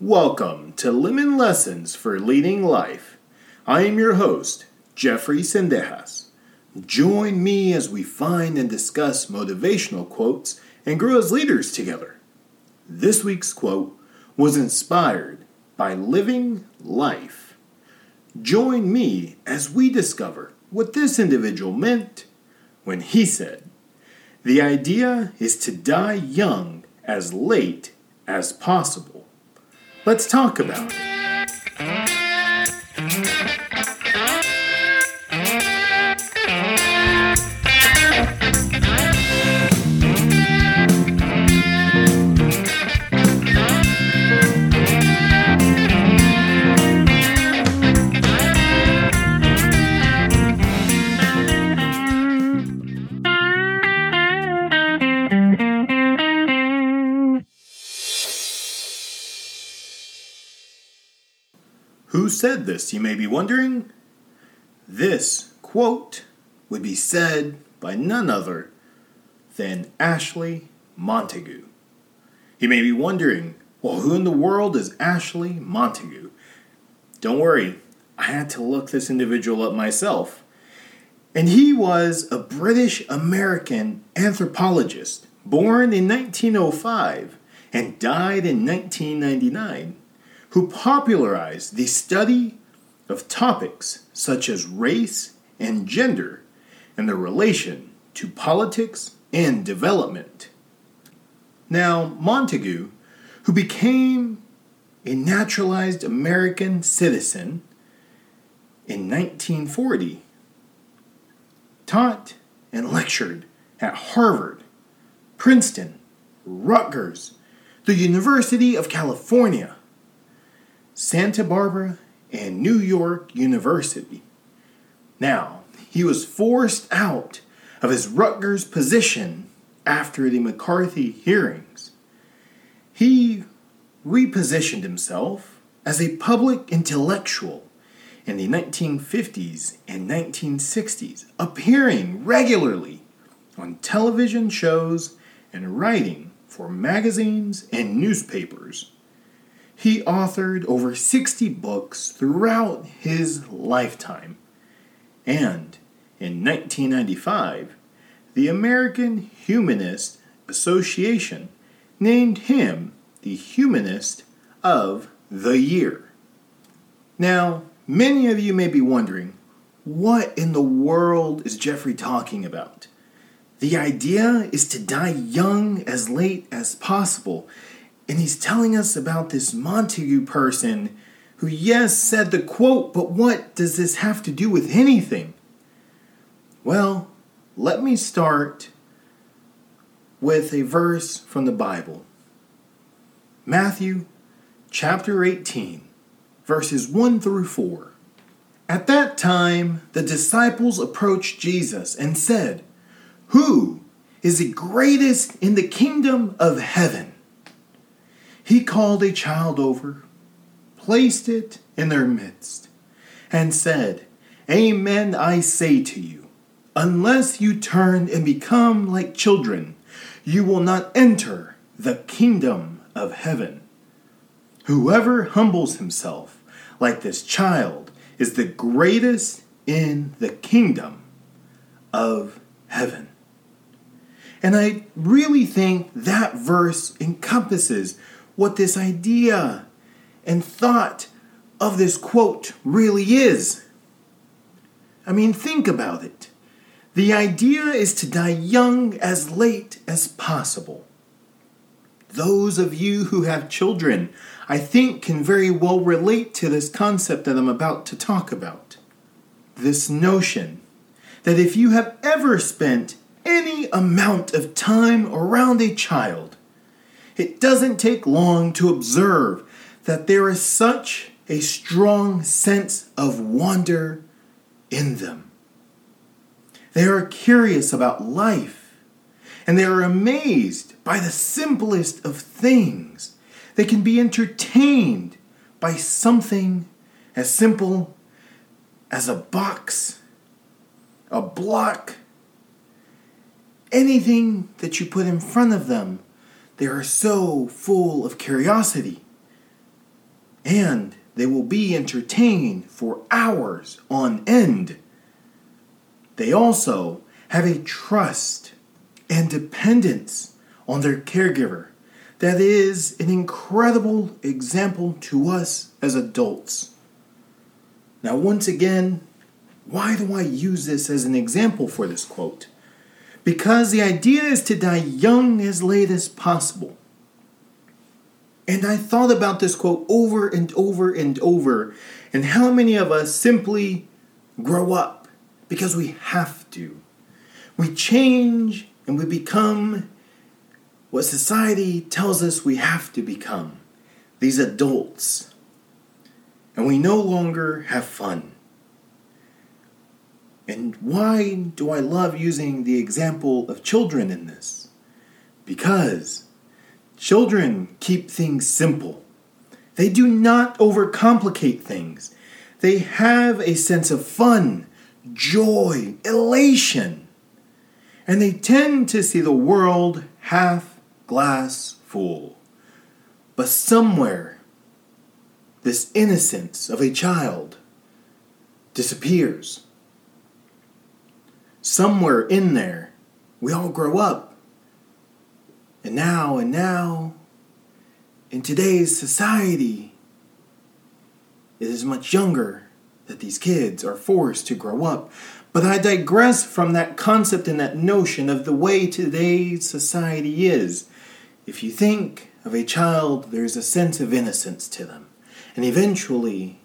Welcome to Lemon Lessons for Leading Life. I am your host, Jeffrey Sendejas. Join me as we find and discuss motivational quotes and grow as leaders together. This week's quote was inspired by living life. Join me as we discover what this individual meant when he said, The idea is to die young as late as possible. Let's talk about it. Said this, you may be wondering? This quote would be said by none other than Ashley Montagu. You may be wondering, well, who in the world is Ashley Montagu? Don't worry, I had to look this individual up myself. And he was a British American anthropologist born in 1905 and died in 1999 who popularized the study of topics such as race and gender and their relation to politics and development. Now, Montagu, who became a naturalized American citizen in 1940, taught and lectured at Harvard, Princeton, Rutgers, the University of California, Santa Barbara, and New York University. Now, he was forced out of his Rutgers position after the McCarthy hearings. He repositioned himself as a public intellectual in the 1950s and 1960s, appearing regularly on television shows and writing for magazines and newspapers. He authored over 60 books throughout his lifetime. And in 1995, the American Humanist Association named him the Humanist of the Year. Now, many of you may be wondering, what in the world is Jeffrey talking about? The idea is to die young as late as possible and he's telling us about this Montagu person who, yes, said the quote, but what does this have to do with anything? Well, let me start with a verse from the Bible Matthew chapter 18, verses 1 through 4. At that time, the disciples approached Jesus and said, Who is the greatest in the kingdom of heaven? He called a child over, placed it in their midst, and said, Amen, I say to you, unless you turn and become like children, you will not enter the kingdom of heaven. Whoever humbles himself like this child is the greatest in the kingdom of heaven. And I really think that verse encompasses what this idea and thought of this quote really is. I mean, think about it. The idea is to die young as late as possible. Those of you who have children, I think, can very well relate to this concept that I'm about to talk about. This notion that if you have ever spent any amount of time around a child, it doesn't take long to observe that there is such a strong sense of wonder in them. They are curious about life, and they are amazed by the simplest of things. They can be entertained by something as simple as a box, a block, anything that you put in front of them they are so full of curiosity. and they will be entertained for hours on end. They also have a trust and dependence on their caregiver that is an incredible example to us as adults. Now, once again, why do I use this as an example for this quote? Because the idea is to die young as late as possible. And I thought about this quote over and over and over, and how many of us simply grow up because we have to. We change and we become what society tells us we have to become these adults. And we no longer have fun. And why do I love using the example of children in this? Because children keep things simple. They do not overcomplicate things. They have a sense of fun, joy, elation. And they tend to see the world half glass full. But somewhere, this innocence of a child disappears somewhere in there, we all grow up. And now, and now, in today's society, it is much younger that these kids are forced to grow up. But I digress from that concept and that notion of the way today's society is. If you think of a child, there's a sense of innocence to them. And eventually,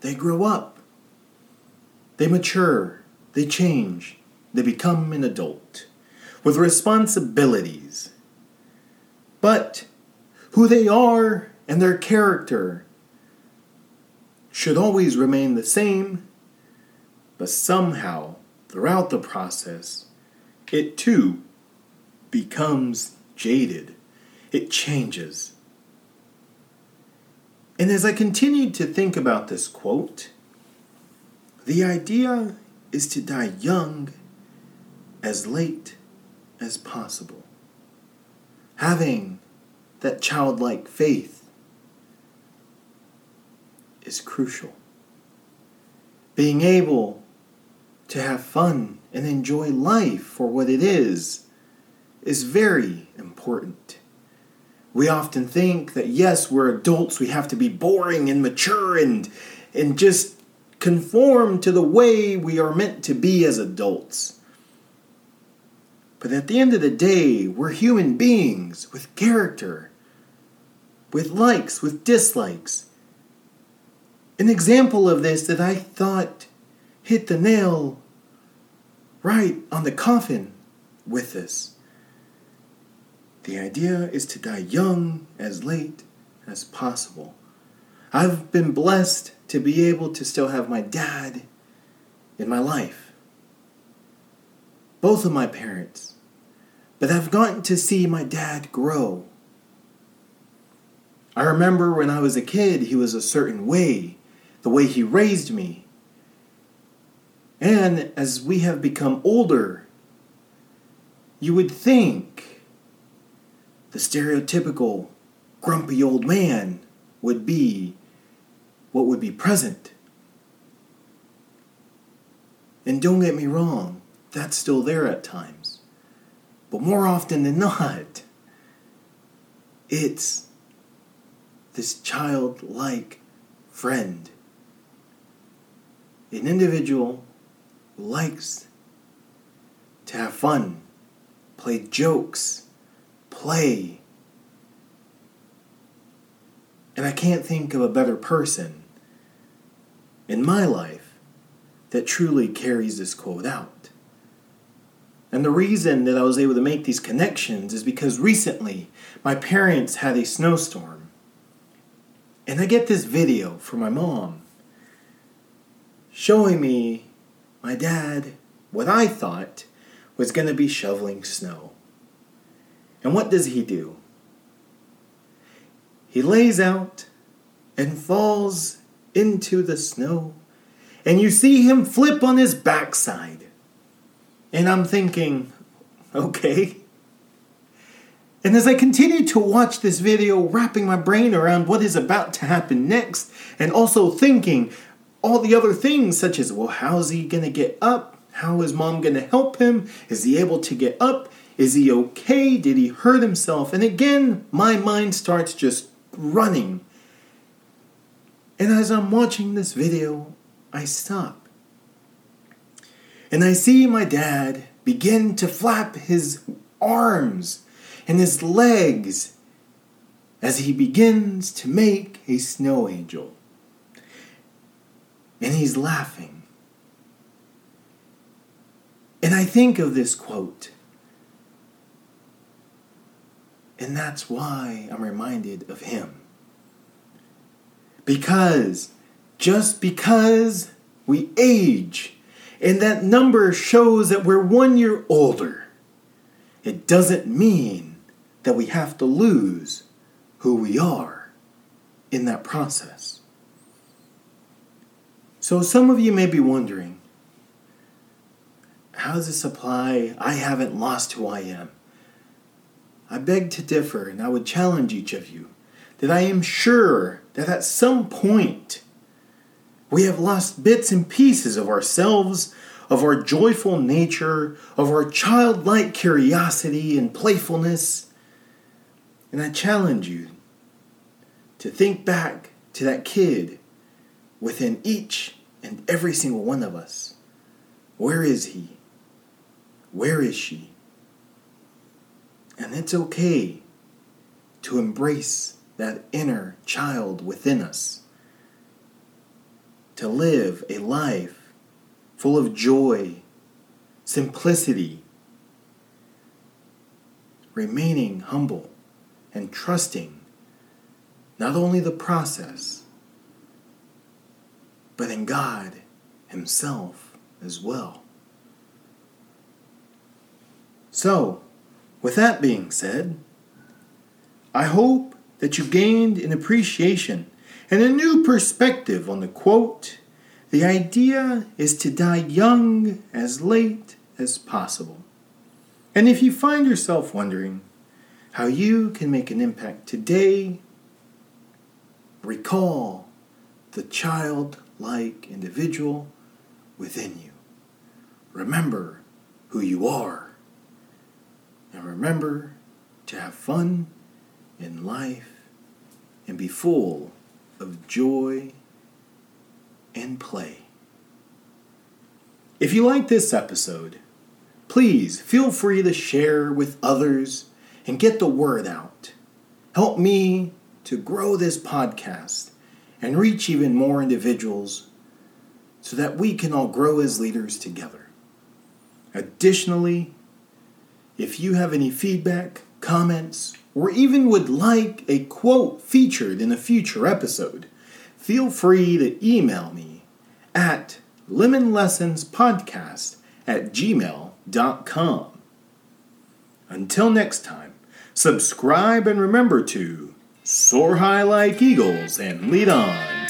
they grow up. They mature. They change they become an adult with responsibilities. But who they are and their character should always remain the same, but somehow, throughout the process, it too becomes jaded. It changes. And as I continued to think about this quote, the idea is to die young as late as possible. Having that childlike faith is crucial. Being able to have fun and enjoy life for what it is is very important. We often think that yes, we're adults, we have to be boring and mature and and just conform to the way we are meant to be as adults. But at the end of the day, we're human beings with character, with likes, with dislikes. An example of this that I thought hit the nail right on the coffin with this. The idea is to die young as late as possible. I've been blessed to be able to still have my dad in my life. Both of my parents but I've gotten to see my dad grow. I remember when I was a kid, he was a certain way, the way he raised me. And as we have become older, you would think the stereotypical grumpy old man would be what would be present. And don't get me wrong, that's still there at times. But more often than not, it's this childlike friend. An individual who likes to have fun, play jokes, play. And I can't think of a better person in my life that truly carries this quote out. And the reason that I was able to make these connections is because recently my parents had a snowstorm. And I get this video from my mom showing me my dad what I thought was going to be shoveling snow. And what does he do? He lays out and falls into the snow, and you see him flip on his backside. And I'm thinking, okay. And as I continue to watch this video, wrapping my brain around what is about to happen next, and also thinking all the other things, such as, well, how's he gonna get up? How is mom gonna help him? Is he able to get up? Is he okay? Did he hurt himself? And again, my mind starts just running. And as I'm watching this video, I stop. And I see my dad begin to flap his arms and his legs as he begins to make a snow angel. And he's laughing. And I think of this quote. And that's why I'm reminded of him. Because just because we age and that number shows that we're one year older, it doesn't mean that we have to lose who we are in that process. So, some of you may be wondering how does this apply? I haven't lost who I am. I beg to differ, and I would challenge each of you that I am sure that at some point we have lost bits and pieces of ourselves, of our joyful nature, of our childlike curiosity and playfulness. And I challenge you to think back to that kid within each and every single one of us. Where is he? Where is she? And it's okay to embrace that inner child within us, to live a life full of joy, simplicity, remaining humble and trusting not only the process, but in God Himself as well. So, with that being said, I hope that you gained an appreciation and a new perspective on the quote The idea is to die young as late as possible. And if you find yourself wondering how you can make an impact today, recall the childlike individual within you. Remember who you are. And remember to have fun in life and be full of joy and play. If you like this episode, please feel free to share with others and get the word out. Help me to grow this podcast and reach even more individuals so that we can all grow as leaders together. Additionally, if you have any feedback, comments, or even would like a quote featured in a future episode, feel free to email me at lemonlessonspodcast at gmail.com. Until next time, subscribe and remember to soar high like eagles and lead on.